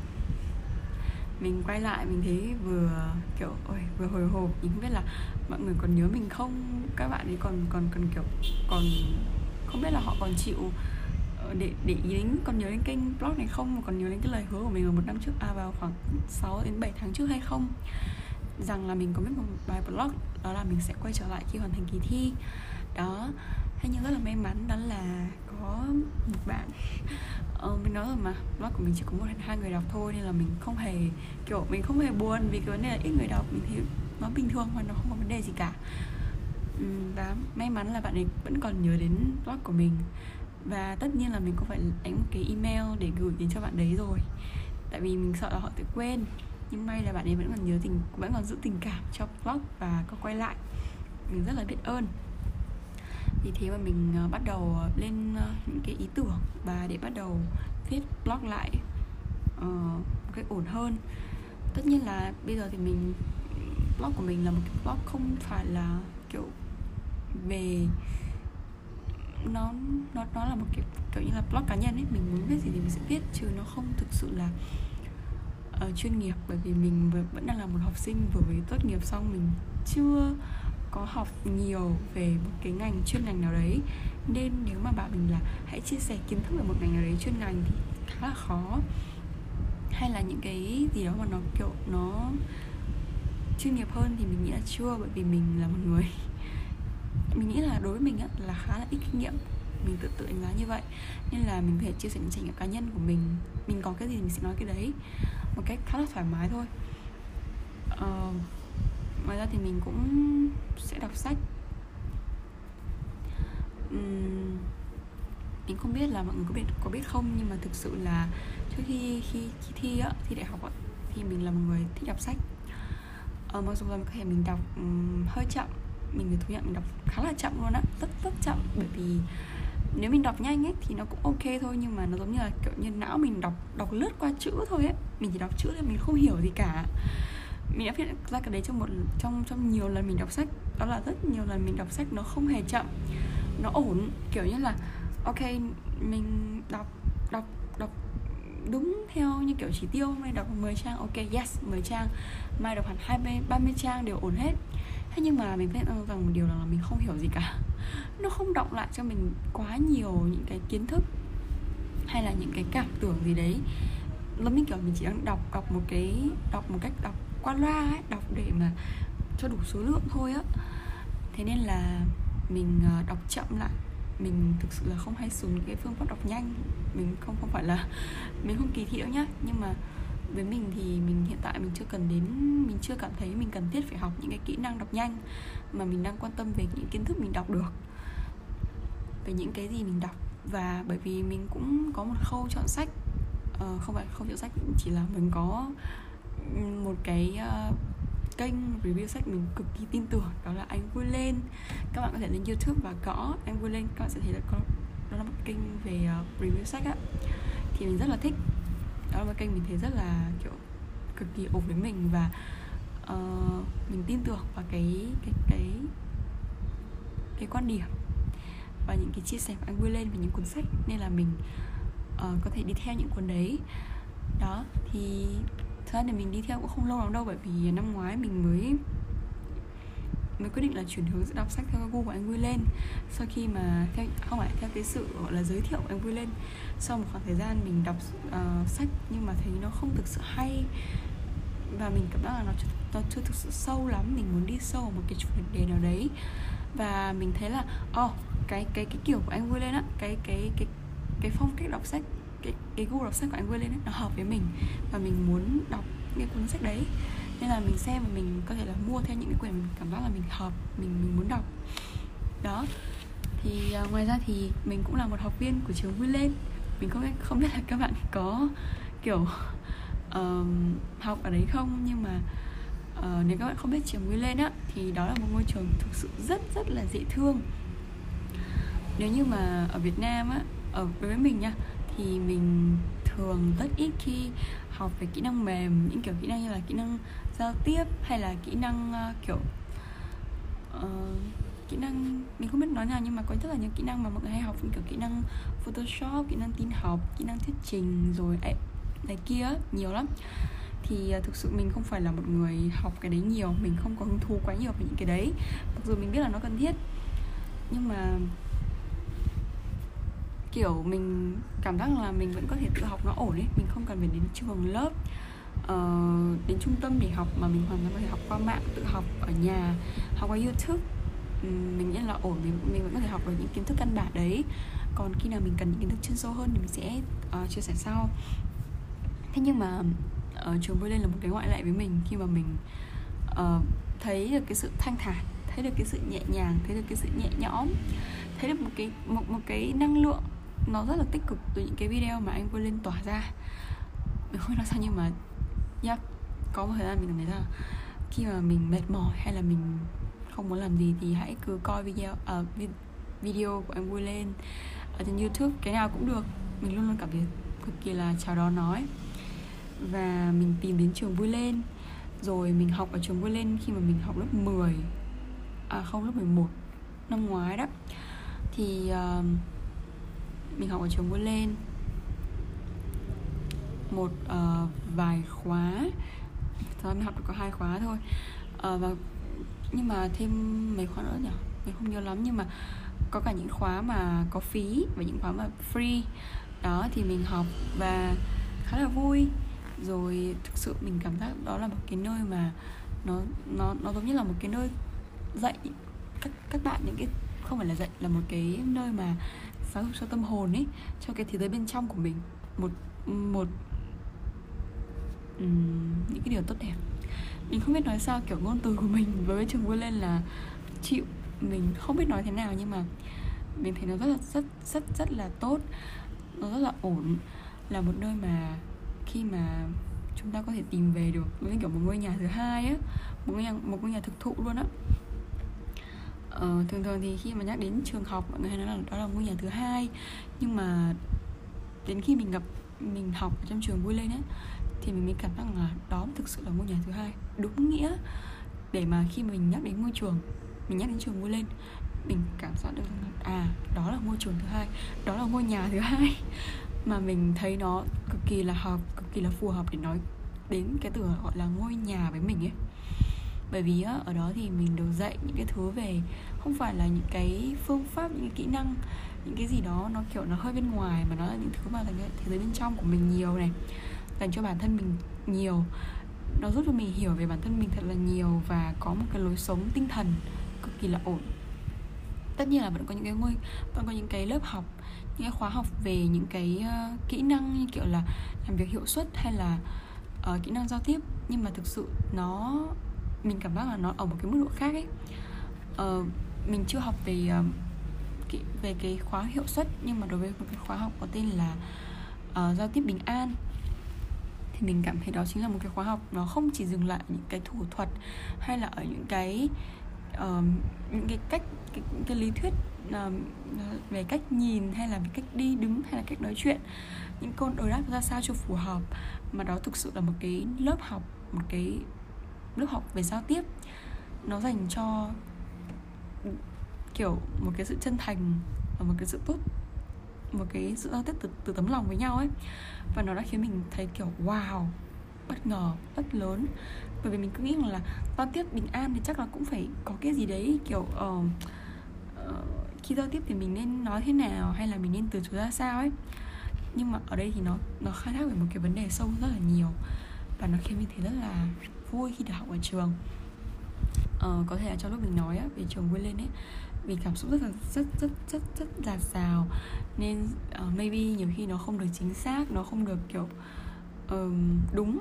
S1: mình quay lại, mình thấy vừa, kiểu, ôi, vừa hồi hộp. Mình không biết là mọi người còn nhớ mình không? Các bạn ấy còn còn còn, kiểu, còn, không biết là họ còn chịu ờ, để để ý đến, còn nhớ đến kênh blog này không? Còn nhớ đến cái lời hứa của mình vào một năm trước à vào khoảng 6 đến 7 tháng trước hay không? Rằng là mình có viết một bài blog, đó là mình sẽ quay trở lại khi hoàn thành kỳ thi. Đó. Hay nhưng rất là may mắn đó là có một bạn ờ, mình nói rồi mà. Blog của mình chỉ có một hai người đọc thôi nên là mình không hề kiểu mình không hề buồn vì cái vấn đề là ít người đọc mình thấy nó bình thường và nó không có vấn đề gì cả. Và may mắn là bạn ấy vẫn còn nhớ đến blog của mình. Và tất nhiên là mình cũng phải đánh một cái email để gửi đến cho bạn đấy rồi. Tại vì mình sợ là họ tự quên. Nhưng may là bạn ấy vẫn còn nhớ tình vẫn còn giữ tình cảm cho blog và có quay lại. Mình rất là biết ơn vì thế mà mình ờ, bắt đầu ờ, lên ờ, những cái ý tưởng và để bắt đầu viết blog lại uh, một cách ổn hơn. Tất nhiên là bây giờ thì mình blog của mình là một cái blog không phải là kiểu về nó nó nó là một kiểu kiểu như là blog cá nhân ấy. Mình muốn viết gì thì mình sẽ viết chứ nó không thực sự là uh, chuyên nghiệp. Bởi vì mình vẫn đang là một học sinh vừa mới tốt nghiệp xong mình chưa có học nhiều về một cái ngành chuyên ngành nào đấy. Nên nếu mà bảo mình là hãy chia sẻ kiến thức về một ngành nào đấy chuyên ngành thì khá là khó. Hay là những cái gì đó mà nó kiểu nó chuyên nghiệp hơn thì mình nghĩ là chưa bởi vì mình là một người (laughs) mình nghĩ là đối với mình á, là khá là ít kinh nghiệm. Mình tự tự đánh giá như vậy. Nên là mình có thể chia sẻ những trải nghiệm cá nhân của mình. Mình có cái gì mình sẽ nói cái đấy một cách khá là thoải mái thôi. Uh, ngoài ra thì mình cũng sẽ đọc sách. Uhm, mình không biết là mọi người có biết có biết không nhưng mà thực sự là trước khi khi, khi thi á thi đại học á thì mình là một người thích đọc sách. Ờ, mặc dù là có thể mình đọc um, hơi chậm mình phải thú nhận mình đọc khá là chậm luôn á rất rất chậm. Bởi vì nếu mình đọc nhanh ấy thì nó cũng ok thôi nhưng mà nó giống như là kiểu như não mình đọc đọc lướt qua chữ thôi ấy. Mình chỉ đọc chữ thì mình không hiểu gì cả mình đã phát ra cái đấy trong một, trong trong nhiều lần mình đọc sách. Đó là rất nhiều lần mình đọc sách nó không hề chậm, nó ổn. Kiểu như là, ok, mình đọc đọc đọc đúng theo như kiểu chỉ tiêu. Mai đọc 10 trang, ok, yes 10 trang. Mai đọc hẳn 20 30 trang đều ổn hết. Thế nhưng mà mình biết rằng một điều là mình không hiểu gì cả. (laughs) Nó không động lại cho mình quá nhiều những cái kiến thức hay là những cái cảm tưởng gì đấy. Nó mình kiểu mình chỉ đang đọc đọc một cái, đọc một cách đọc qua loa ấy đọc để mà cho đủ số lượng thôi á. Thế nên là mình ờ, đọc chậm lại. Mình thực sự là không hay dùng cái phương pháp đọc nhanh. Mình không không phải là (laughs) mình không kỳ thị đâu nhá. Nhưng mà với mình thì mình hiện tại mình chưa cần đến mình chưa cảm thấy mình cần thiết phải học những cái kỹ năng đọc nhanh mà mình đang quan tâm về những kiến thức mình đọc được về những cái gì mình đọc. Và bởi vì mình cũng có một khâu chọn sách. Uh, không phải không chọn sách chỉ là mình có một cái uh, kênh review sách mình cực kỳ tin tưởng đó là anh vui lên. Các bạn có thể lên youtube và gõ anh vui lên các bạn sẽ thấy là có đó là một kênh về uh, review sách á. Thì mình rất là thích. Đó là một kênh mình thấy rất là kiểu cực kỳ ổn với mình và uh, mình tin tưởng vào cái cái cái cái quan điểm và những cái chia sẻ của anh vui lên về những cuốn sách. Nên là mình uh, có thể đi theo những cuốn đấy. Đó thì thật ra thì mình đi theo cũng không lâu lắm đâu bởi vì năm ngoái mình mới mới quyết định là chuyển hướng đọc sách theo gu của anh vui lên. Sau khi mà theo không phải theo cái sự gọi là giới thiệu của anh vui lên sau một khoảng thời gian mình đọc uh, sách nhưng mà thấy nó không thực sự hay và mình cảm giác là nó, nó chưa thực sự sâu lắm mình muốn đi sâu vào một cái chủ đề nào đấy. Và mình thấy là oh, cái cái cái kiểu của anh vui lên á cái cái cái cái phong cách đọc sách cái cái gu đọc sách của anh vui lên ấy, nó hợp với mình và mình muốn đọc cái cuốn sách đấy. Nên là mình xem và mình có thể là mua theo những cái quyển mình cảm giác là mình hợp mình mình muốn đọc. Đó. Thì uh, ngoài ra thì mình cũng là một học viên của trường vui lên. Mình không biết không biết là các bạn có kiểu uh, học ở đấy không? Nhưng mà uh, nếu các bạn không biết trường vui lên á thì đó là một ngôi trường thực sự rất rất là dễ thương. Nếu như mà ở Việt Nam á ở với mình nha thì mình thường rất ít khi học về kỹ năng mềm những kiểu kỹ năng như là kỹ năng giao tiếp hay là kỹ năng uh, kiểu uh, kỹ năng mình không biết nói nào nhưng mà có rất là nhiều kỹ năng mà mọi người hay học kiểu kỹ năng photoshop kỹ năng tin học kỹ năng thuyết trình rồi ấy, này kia nhiều lắm. Thì uh, thực sự mình không phải là một người học cái đấy nhiều mình không có hứng thú quá nhiều về những cái đấy. Mặc dù mình biết là nó cần thiết nhưng mà kiểu mình cảm giác là mình vẫn có thể tự học nó ổn ấy mình không cần phải đến trường lớp uh, đến trung tâm để học mà mình hoàn toàn có thể học qua mạng tự học ở nhà học qua youtube. Ừ, mình nghĩ là ổn mình mình vẫn có thể học được những kiến thức căn bản đấy. Còn khi nào mình cần những kiến thức chuyên sâu hơn thì mình sẽ uh, chia sẻ sau. Thế nhưng mà ở trường vui lên là một cái ngoại lệ với mình khi mà mình uh, thấy được cái sự thanh thản thấy được cái sự nhẹ nhàng thấy được cái sự nhẹ nhõm thấy được một cái một một cái năng lượng nó rất là tích cực từ những cái video mà anh vui lên tỏa ra. Mình không nói sao nhưng mà yeah, có một thời gian mình cảm thấy là khi mà mình mệt mỏi hay là mình không muốn làm gì thì hãy cứ coi video uh, video của anh vui lên ở trên youtube cái nào cũng được. Mình luôn luôn cảm thấy cực kỳ là chào đón nói và mình tìm đến trường vui lên. Rồi mình học ở trường vui lên khi mà mình học lớp 10 à không lớp 11 năm ngoái đó. Thì uh, mình học ở trường vui lên. Một uh, vài khóa. Sau mình học được có hai khóa thôi. Uh, và nhưng mà thêm mấy khóa nữa nhỉ? Mình không nhớ lắm nhưng mà có cả những khóa mà có phí và những khóa mà free. Đó thì mình học và khá là vui. Rồi thực sự mình cảm giác đó là một cái nơi mà nó nó nó giống như là một cái nơi dạy các các bạn những cái không phải là dạy là một cái nơi mà giáo dục cho tâm hồn ấy cho cái thế giới bên trong của mình một một um, những cái điều tốt đẹp. Mình không biết nói sao kiểu ngôn từ của mình (laughs) với trường vui lên là chịu. Mình không biết nói thế nào nhưng mà mình thấy nó rất là rất rất rất là tốt. Nó rất là ổn. Là một nơi mà khi mà chúng ta có thể tìm về được như kiểu một ngôi nhà thứ hai á một ngôi nhà một ngôi nhà thực thụ luôn á ờ, thường thường thì khi mà nhắc đến trường học mọi người hay nói là đó là ngôi nhà thứ hai. Nhưng mà đến khi mình gặp mình học ở trong trường vui lên ấy thì mình mới cảm giác là đó thực sự là ngôi nhà thứ hai. Đúng nghĩa để mà khi mình nhắc đến ngôi trường mình nhắc đến trường vui lên mình cảm giác được à đó là ngôi trường thứ hai đó là ngôi nhà thứ hai. (laughs) Mà mình thấy nó cực kỳ là hợp cực kỳ là phù hợp để nói đến cái từ gọi là ngôi nhà với mình ấy. Bởi vì ở đó thì mình được dạy những cái thứ về không phải là những cái phương pháp những cái kỹ năng những cái gì đó nó kiểu nó hơi bên ngoài mà nó là những thứ mà thành thế giới bên trong của mình nhiều này dành cho bản thân mình nhiều. Nó giúp cho mình hiểu về bản thân mình thật là nhiều và có một cái lối sống tinh thần cực kỳ là ổn. Tất nhiên là vẫn có những cái ngôi vẫn có những cái lớp học những cái khóa học về những cái uh, kỹ năng như kiểu là làm việc hiệu suất hay là uh, kỹ năng giao tiếp. Nhưng mà thực sự nó mình cảm giác là nó ở một cái mức độ khác ấy. Uh, mình chưa học về ờ, về cái khóa hiệu suất nhưng mà đối với một cái khóa học có tên là uh, giao tiếp bình an. Thì mình cảm thấy đó chính là một cái khóa học nó không chỉ dừng lại những cái thủ thuật hay là ở những cái uh, những cái cách cái, cái lý thuyết uh, về cách nhìn hay là về cách đi đứng hay là cách nói chuyện. Những câu đối đáp ra sao cho phù hợp mà đó thực sự là một cái lớp học một cái lớp học về giao tiếp. Nó dành cho kiểu một cái sự chân thành và một cái sự tốt một cái sự giao tiếp từ, từ tấm lòng với nhau ấy. Và nó đã khiến mình thấy kiểu wow bất ngờ rất lớn. Bởi vì mình cứ nghĩ rằng là giao tiếp bình an thì chắc là cũng phải có cái gì đấy kiểu uh, uh, khi giao tiếp thì mình nên nói thế nào hay là mình nên từ chối ra sao ấy. Nhưng mà ở đây thì nó nó khai thác về một cái vấn đề sâu rất là nhiều. Và nó khiến mình thấy rất là vui khi được học ở trường uh, có thể là trong lúc mình nói á, về trường quên lên ấy vì cảm xúc rất là rất rất rất rất dạt dào nên uh, maybe nhiều khi nó không được chính xác nó không được kiểu um, đúng.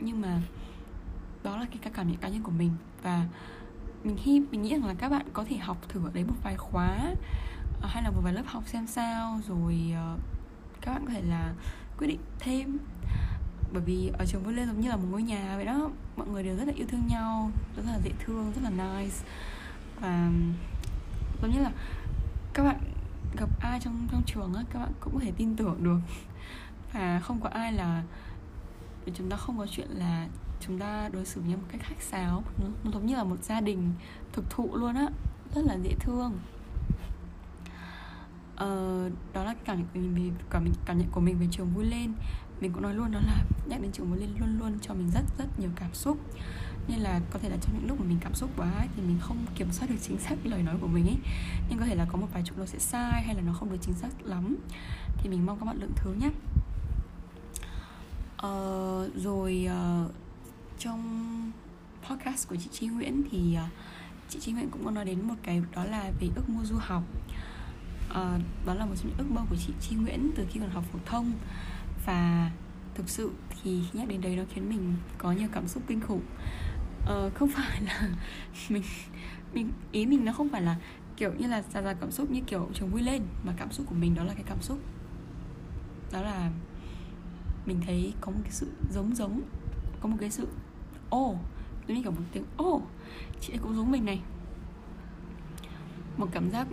S1: Nhưng mà đó là cái cảm nhận cá nhân của mình. Và mình hy mình nghĩ rằng là các bạn có thể học thử ở đấy một vài khóa uh, hay là một vài lớp học xem sao rồi uh, các bạn có thể là quyết định thêm bởi vì ở trường vui lên giống như là một ngôi nhà vậy đó. Mọi người đều rất là yêu thương nhau rất là dễ thương rất là nice. Và giống như là các bạn gặp ai trong trong trường á các bạn cũng có thể tin tưởng được. Và không có ai là chúng ta không có chuyện là chúng ta đối xử với nhau một cách khách sáo. Nó, nó giống như là một gia đình thực thụ luôn á. Rất là dễ thương uh, đó là cảm nhận của mình cảm, cảm nhận của mình về trường vui lên. Mình cũng nói luôn đó là nhắc đến trường vui lên luôn luôn cho mình rất rất nhiều cảm xúc. Nên là có thể là trong những lúc mà mình cảm xúc quá ấy, thì mình không kiểm soát được chính xác lời nói của mình ấy. Nhưng có thể là có một vài chục nó sẽ sai hay là nó không được chính xác lắm. Thì mình mong các bạn lượng thứ nhé uh, ờ, rồi uh, trong podcast của chị Chi Nguyễn thì uh, chị Chi Nguyễn cũng có nói đến một cái đó là về ước mơ du học à, đó là một trong những ước mơ của chị Chi Nguyễn từ khi còn học phổ thông. Và thực sự thì khi nhắc đến đấy nó khiến mình có nhiều cảm xúc kinh khủng. Uh, không (laughs) phải là mình mình ý mình nó không phải là kiểu như là ra ra cảm xúc như kiểu chồng vui lên mà cảm xúc của mình đó là cái cảm xúc. Đó là mình thấy có một cái sự giống giống có một cái sự ô oh, tự nhiên cả một tiếng ô oh, chị ấy cũng giống mình này. Một cảm giác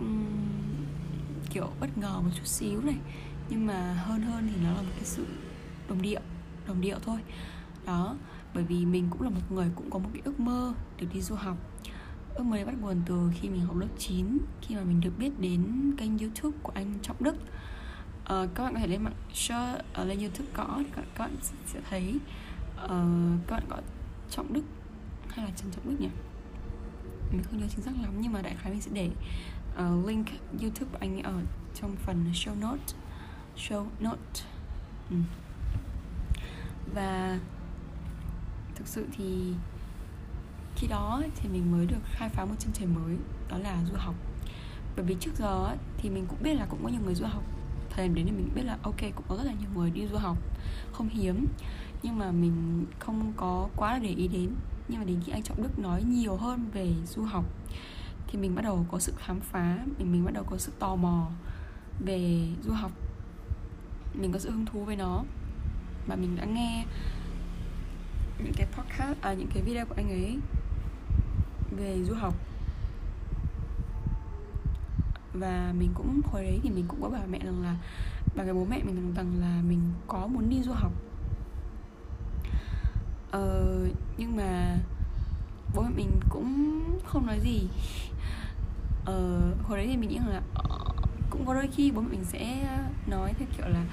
S1: kiểu bất ngờ một chút xíu này. Nhưng mà hơn hơn thì nó là một cái sự đồng điệu đồng điệu thôi. Đó bởi vì mình cũng là một người cũng có một cái ước mơ được đi du học. Ước mơ bắt nguồn từ khi mình học lớp 9 khi mà mình được biết đến kênh youtube của anh Trọng Đức. Uh, các bạn có thể lên mạng search uh, lên youtube có thì các, các bạn sẽ thấy uh, các bạn gọi Trọng Đức hay là Trần Trọng Đức nhỉ? Mình không nhớ chính xác lắm nhưng mà đại khái mình sẽ để uh, link youtube anh ở trong phần show note. Show note. Ừ. và thực sự thì khi đó thì mình mới được khai phá một chân trời mới đó là du học. Bởi vì trước giờ thì mình cũng biết là cũng có nhiều người du học. Thời điểm đến thì mình biết là ok cũng có rất là nhiều người đi du học. Không hiếm. Nhưng mà mình không có quá để ý đến. Nhưng mà đến khi anh trọng đức nói nhiều hơn về du học thì mình bắt đầu có sự khám phá mình mình bắt đầu có sự tò mò về du học. Mình có sự hứng thú với nó. Và mình đã nghe những cái podcast à những cái video của anh ấy về du học. Và mình cũng hồi đấy thì mình cũng có bảo mẹ rằng là và cái bố mẹ mình rằng, rằng là mình có muốn đi du học. Ờ, nhưng mà bố mẹ mình cũng không nói gì. Ờ, hồi đấy thì mình nghĩ rằng là ờ, cũng có đôi khi bố mẹ mình sẽ nói theo kiểu là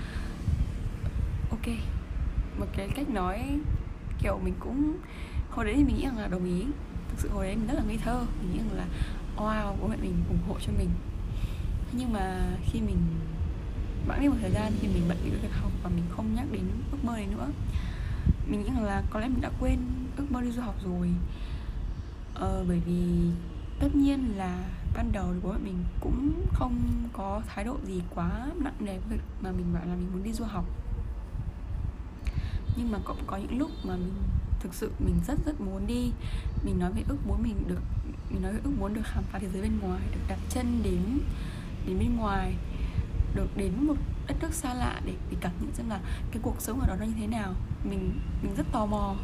S1: ok. Một cái cách nói kiểu mình cũng hồi đấy thì mình nghĩ rằng là đồng ý. Thực sự hồi đấy mình rất là ngây thơ. Mình nghĩ rằng là wow bố mẹ mình ủng hộ cho mình. Nhưng mà khi mình bẵng đi một thời gian thì mình bận bị việc học và mình không nhắc đến ước mơ này nữa. Mình nghĩ rằng là có lẽ mình đã quên ước mơ đi du học rồi ờ, bởi vì tất nhiên là ban đầu thì bố mẹ mình cũng không có thái độ gì quá nặng nề việc mà mình bảo là mình muốn đi du học. Nhưng mà cũng có những lúc mà mình thực sự mình rất rất muốn đi. Mình nói về ước muốn mình được mình nói về ước muốn được khám phá thế giới bên ngoài được đặt chân đến đến bên ngoài được đến một đất nước xa lạ để, để cảm nhận xem là cái cuộc sống ở đó nó như thế nào. Mình mình rất tò mò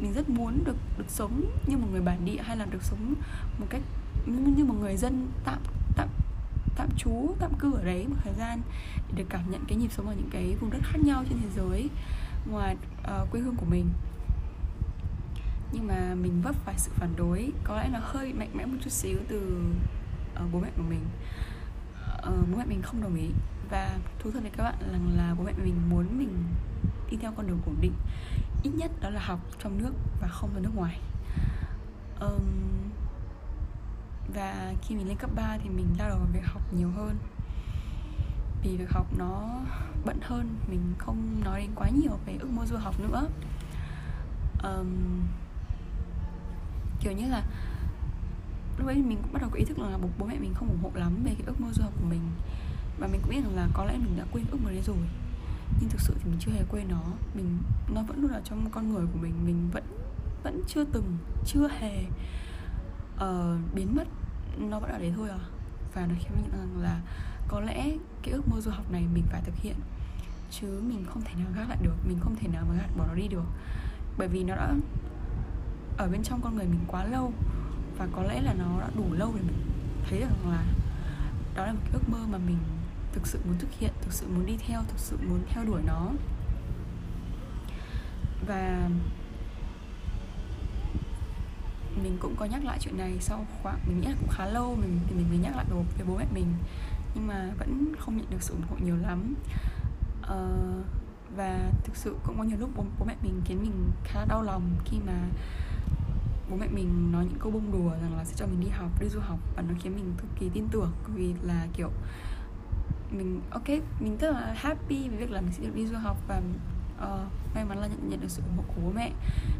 S1: mình rất muốn được được sống như một người bản địa hay là được sống một cách như một người dân tạm tạm tạm trú tạm cư ở đấy một thời gian để được cảm nhận cái nhịp sống ở những cái vùng đất khác nhau trên thế giới ngoài uh, quê hương của mình. Nhưng mà mình vấp phải sự phản đối có lẽ là hơi mạnh mẽ một chút xíu từ uh, bố mẹ của mình. Uh, bố mẹ mình không đồng ý. Và thú thật với các bạn rằng là, là bố mẹ mình muốn mình đi theo con đường ổn định ít nhất đó là học trong nước và không ở nước ngoài. Um, và khi mình lên cấp 3 thì mình lao đầu vào việc học nhiều hơn. Vì việc học nó bận hơn mình không nói đến quá nhiều về ước mơ du học nữa. Um, kiểu như là lúc ấy mình cũng bắt đầu có ý thức là bố, bố mẹ mình không ủng hộ lắm về cái ước mơ du học của mình. Và mình cũng biết rằng là có lẽ mình đã quên ước mơ đấy rồi nhưng thực sự thì mình chưa hề quên nó. Mình nó vẫn luôn ở trong con người của mình. Mình vẫn vẫn chưa từng chưa hề uh, biến mất. Nó vẫn ở đấy thôi à. Và nó khiến mình nhận rằng là có lẽ cái ước mơ du học này mình phải thực hiện. Chứ mình không thể nào gác lại được. Mình không thể nào mà gạt bỏ nó đi được. Bởi vì nó đã ở bên trong con người mình quá lâu. Và có lẽ là nó đã đủ lâu để mình thấy rằng là đó là một cái ước mơ mà mình thực sự muốn thực hiện thực sự muốn đi theo thực sự muốn theo đuổi nó. Và mình cũng có nhắc lại chuyện này sau khoảng mình nghĩ là cũng khá lâu mình thì mình mới nhắc lại với bố mẹ mình. Nhưng mà vẫn không nhận được sự ủng hộ nhiều lắm. Uh, và thực sự cũng có nhiều lúc bố, bố mẹ mình khiến mình khá đau lòng khi mà bố mẹ mình nói những câu bông đùa rằng là sẽ cho mình đi học đi du học và nó khiến mình cực kỳ tin tưởng vì là kiểu mình ok mình rất là happy với việc là mình sẽ được đi du học và uh, may mắn là nhận, nhận được sự ủng hộ của bố mẹ.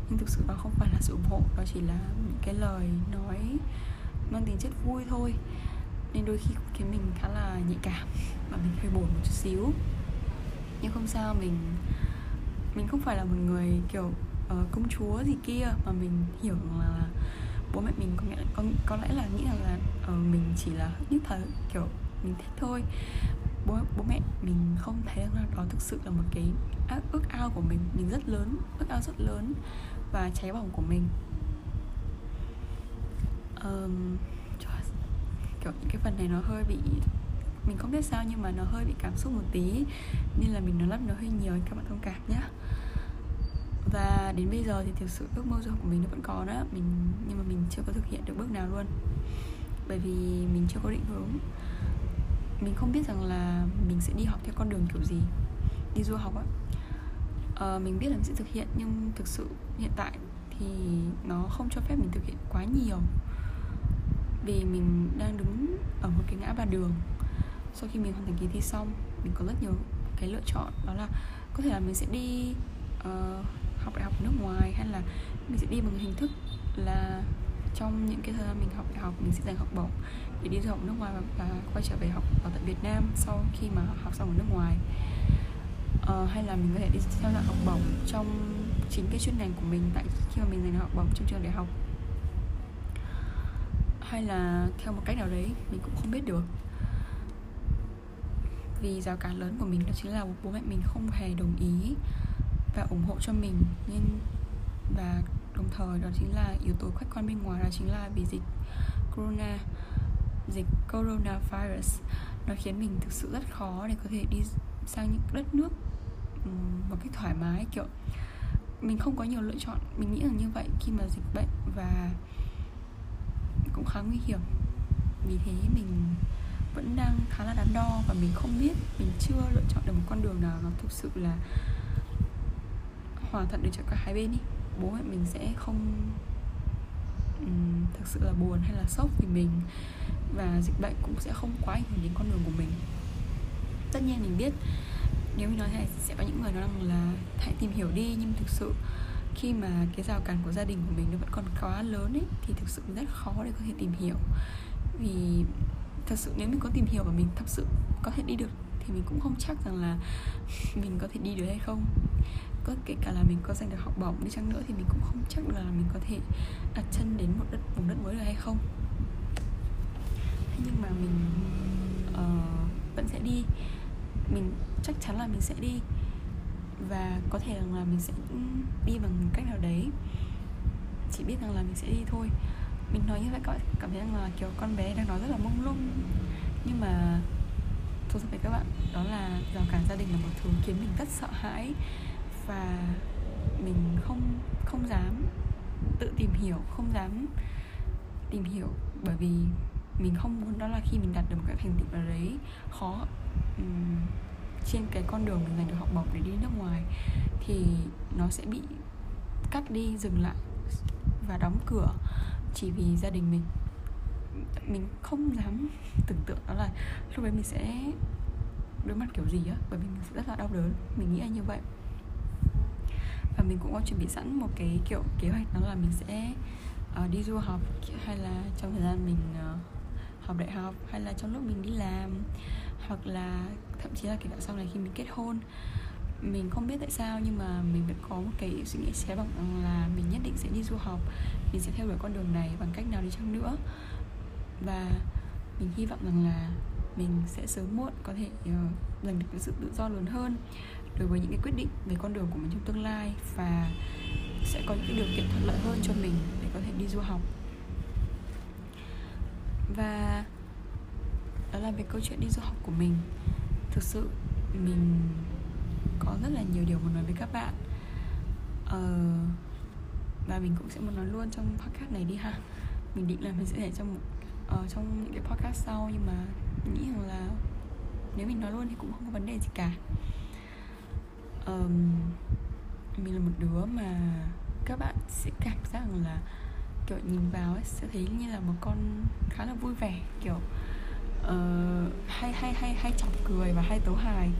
S1: Nhưng thực sự đó không phải là sự ủng hộ đó chỉ là những cái lời nói mang tính chất vui thôi. Nên đôi khi khiến mình khá là nhạy cảm và mình hơi buồn một chút xíu. Nhưng không sao mình mình không phải là một người kiểu uh, công chúa gì kia mà mình hiểu là bố mẹ mình có nghĩa có, có lẽ là nghĩ rằng là uh, mình chỉ là nhất thời kiểu mình thích thôi bố bố mẹ mình không thấy rằng đó thực sự là một cái ước ao của mình. Mình rất lớn ước ao rất lớn và cháy bỏng của mình. Um, kiểu cái phần này nó hơi bị mình không biết sao nhưng mà nó hơi bị cảm xúc một tí nên là mình nói lắp nó hơi nhiều các bạn thông cảm nhé và đến bây giờ thì thực sự ước mơ du học của mình nó vẫn còn á mình nhưng mà mình chưa có thực hiện được bước nào luôn. Bởi vì mình chưa có định hướng mình không biết rằng là mình sẽ đi học theo con đường kiểu gì đi du học á. À, mình biết là mình sẽ thực hiện nhưng thực sự hiện tại thì nó không cho phép mình thực hiện quá nhiều. Vì mình đang đứng ở một cái ngã ba đường. Sau khi mình hoàn thành kỳ thi xong mình có rất nhiều cái lựa chọn đó là có thể là mình sẽ đi uh, học đại học nước ngoài hay là mình sẽ đi bằng hình thức là trong những cái thời gian mình học đại học mình sẽ dành học bổng để đi du học nước ngoài và, và quay trở về học ở tại Việt Nam sau khi mà học xong ở nước ngoài. Uh, hay là mình có thể đi theo dạng học bổng trong chính cái chuyên ngành của mình tại khi mà mình dành học bổng trong trường đại học. Hay là theo một cách nào đấy mình cũng không biết được. Vì rào cản lớn của mình đó chính là bố mẹ mình không hề đồng ý và ủng hộ cho mình. Nên và đồng thời đó chính là yếu tố khách quan bên ngoài đó chính là vì dịch corona dịch coronavirus nó khiến mình thực sự rất khó để có thể đi sang những đất nước một cách thoải mái kiểu mình không có nhiều lựa chọn. Mình nghĩ là như vậy khi mà dịch bệnh và cũng khá nguy hiểm. Vì thế mình vẫn đang khá là đắn đo và mình không biết mình chưa lựa chọn được một con đường nào nó thực sự là hòa thuận được cho cả hai bên đi. Bố mẹ mình sẽ không um, thực sự là buồn hay là sốc vì mình và dịch bệnh cũng sẽ không quá ảnh hưởng đến con đường của mình. Tất nhiên mình biết, nếu mình nói thế này sẽ có những người nói rằng là, hãy tìm hiểu đi nhưng thực sự khi mà cái rào cản của gia đình của mình nó vẫn còn quá lớn ấy, thì thực sự rất khó để có thể tìm hiểu. Vì thật sự nếu mình có tìm hiểu và mình thật sự có thể đi được, thì mình cũng không chắc rằng là (laughs) mình có thể đi được hay không. Có kể cả là mình có giành được học bổng đi chăng nữa thì mình cũng không chắc được là mình có thể đặt chân đến một đất, vùng đất mới được hay không nhưng mà mình uh, vẫn sẽ đi. Mình chắc chắn là mình sẽ đi. Và có thể rằng là mình sẽ đi bằng cách nào đấy. Chỉ biết rằng là mình sẽ đi thôi. Mình nói như vậy các bạn cảm thấy rằng là kiểu con bé đang nói rất là mông lung. Nhưng mà thú thật với các bạn đó là rào cản gia đình là một thứ khiến mình rất sợ hãi. Và mình không không dám tự tìm hiểu không dám tìm hiểu. Bởi vì mình không muốn đó là khi mình đạt được một cái thành tựu nào đấy khó um, trên cái con đường mình giành được học bổng để đi nước ngoài thì nó sẽ bị cắt đi dừng lại và đóng cửa chỉ vì gia đình mình. Mình không dám tưởng tượng đó là lúc đấy mình sẽ đối mặt kiểu gì á bởi vì mình sẽ rất là đau đớn mình nghĩ là như vậy. Và mình cũng có chuẩn bị sẵn một cái kiểu kế hoạch đó là mình sẽ uh, đi du học hay là trong thời gian mình uh, học đại học hay là trong lúc mình đi làm hoặc là thậm chí là kể cả sau này khi mình kết hôn. Mình không biết tại sao nhưng mà mình vẫn có một cái suy nghĩ sẽ bằng là mình nhất định sẽ đi du học mình sẽ theo đuổi con đường này bằng cách nào đi chăng nữa. Và mình hy vọng rằng là mình sẽ sớm muộn có thể uh, giành được sự tự do lớn hơn đối với những cái quyết định về con đường của mình trong tương lai và sẽ có những cái điều kiện thuận lợi hơn cho mình để có thể đi du học và đó là về câu chuyện đi du học của mình. Thực sự mình có rất là nhiều điều muốn nói với các bạn. Ờ, và mình cũng sẽ muốn nói luôn trong podcast này đi ha. Mình định là mình sẽ để trong uh, trong những cái podcast sau nhưng mà mình nghĩ rằng là nếu mình nói luôn thì cũng không có vấn đề gì cả. Um, mình là một đứa mà các bạn sẽ cảm giác rằng là kiểu nhìn vào ấy, sẽ thấy như là một con khá là vui vẻ kiểu uh, hay hay hay hay chọc cười và hay tấu hài.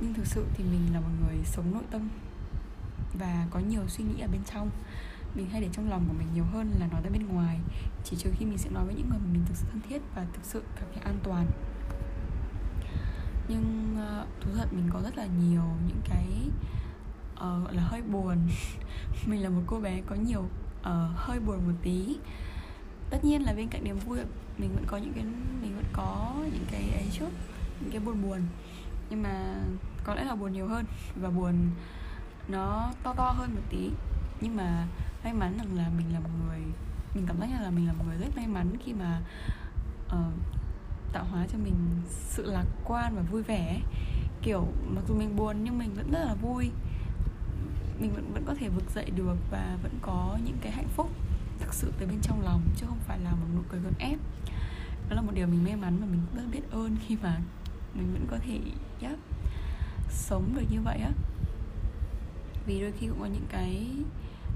S1: Nhưng thực sự thì mình là một người sống nội tâm và có nhiều suy nghĩ ở bên trong. Mình hay để trong lòng của mình nhiều hơn là nói ra bên ngoài chỉ trừ khi mình sẽ nói với những người mà mình thực sự thân thiết và thực sự cảm thấy an toàn. Nhưng uh, thú thật mình có rất là nhiều những cái uh, gọi là hơi buồn. (laughs) Mình là một cô bé có nhiều uh, hơi buồn một tí. Tất nhiên là bên cạnh niềm vui mình vẫn có những cái mình vẫn có những cái ấy trước những cái buồn buồn. Nhưng mà có lẽ là buồn nhiều hơn và buồn nó to to hơn một tí. Nhưng mà may mắn rằng là mình là một người mình cảm giác như là mình là một người rất may mắn khi mà uh, tạo hóa cho mình sự lạc quan và vui vẻ kiểu mặc dù mình buồn nhưng mình vẫn rất là vui mình vẫn vẫn có thể vực dậy được và vẫn có những cái hạnh phúc thực sự từ bên trong lòng chứ không phải là một nụ cười gượng ép. Đó là một điều mình may mắn và mình rất biết ơn khi mà mình vẫn có thể yeah, sống được như vậy á. Vì đôi khi cũng có những cái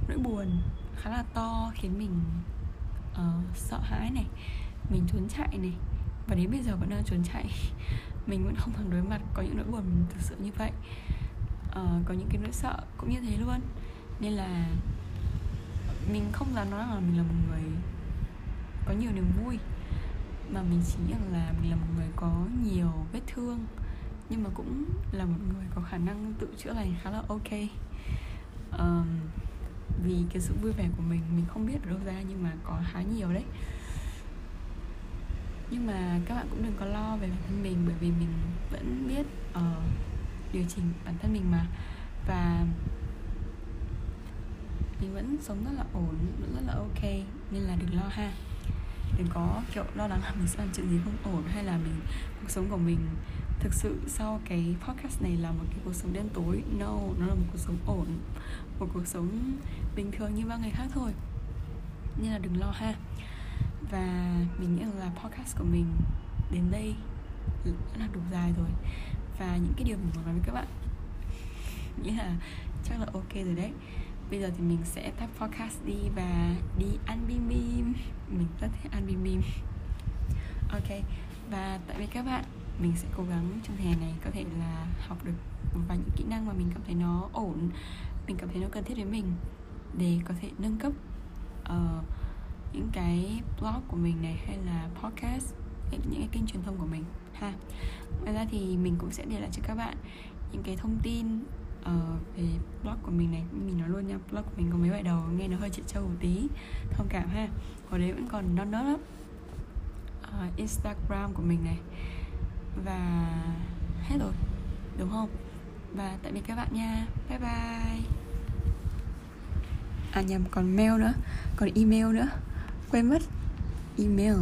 S1: nỗi buồn khá là to khiến mình uh, sợ hãi này mình trốn chạy này. Và đến bây giờ vẫn đang trốn chạy. (laughs) Mình vẫn không thằng đối mặt có những nỗi buồn thực sự như vậy uh, có những cái nỗi sợ cũng như thế luôn. Nên là mình không dám nói rằng là mình là một người có nhiều niềm vui mà mình chỉ nghĩ rằng là mình là một người có nhiều vết thương nhưng mà cũng là một người có khả năng tự chữa lành khá là ok. Um, vì cái sự vui vẻ của mình mình không biết ở đâu ra nhưng mà có khá nhiều đấy. Nhưng mà các bạn cũng đừng có lo về bản thân mình bởi vì mình vẫn biết điều chỉnh bản thân mình mà. Và mình vẫn sống rất là ổn, vẫn rất là ok, nên là đừng lo ha. Đừng có kiểu lo lắng là mình sẽ làm chuyện gì không ổn hay là mình, cuộc sống của mình thực sự sau cái podcast này là một cái cuộc sống đen tối. No, nó là một cuộc sống ổn, một cuộc sống bình thường như bao người khác thôi. Nên là đừng lo ha. Và mình nghĩ là podcast của mình đến đây đã là đủ dài rồi và những cái điều mình muốn nói với các bạn. Nghĩa là chắc là ok rồi đấy. Bây giờ thì mình sẽ tắt podcast đi và đi ăn bim bim. Mình rất thích ăn bim bim. Ok và tại vì các bạn mình sẽ cố gắng trong hè này có thể là học được một vài những kỹ năng mà mình cảm thấy nó ổn mình cảm thấy nó cần thiết với mình để có thể nâng cấp uh, những cái blog của mình này hay là podcast những cái kênh truyền thông của mình ha. Ngoài ra thì mình cũng sẽ để lại cho các bạn những cái thông tin uh, về blog của mình này mình nói luôn nha blog của mình có mấy bài đầu nghe nó hơi chị trâu một tí thông cảm ha. Hồi đấy vẫn còn non nớt lắm. Uh, instagram của mình này. Và hết rồi đúng không? Và tạm biệt các bạn nha. Bye bye. À nhầm còn mail nữa còn email nữa. Quên mất. Email.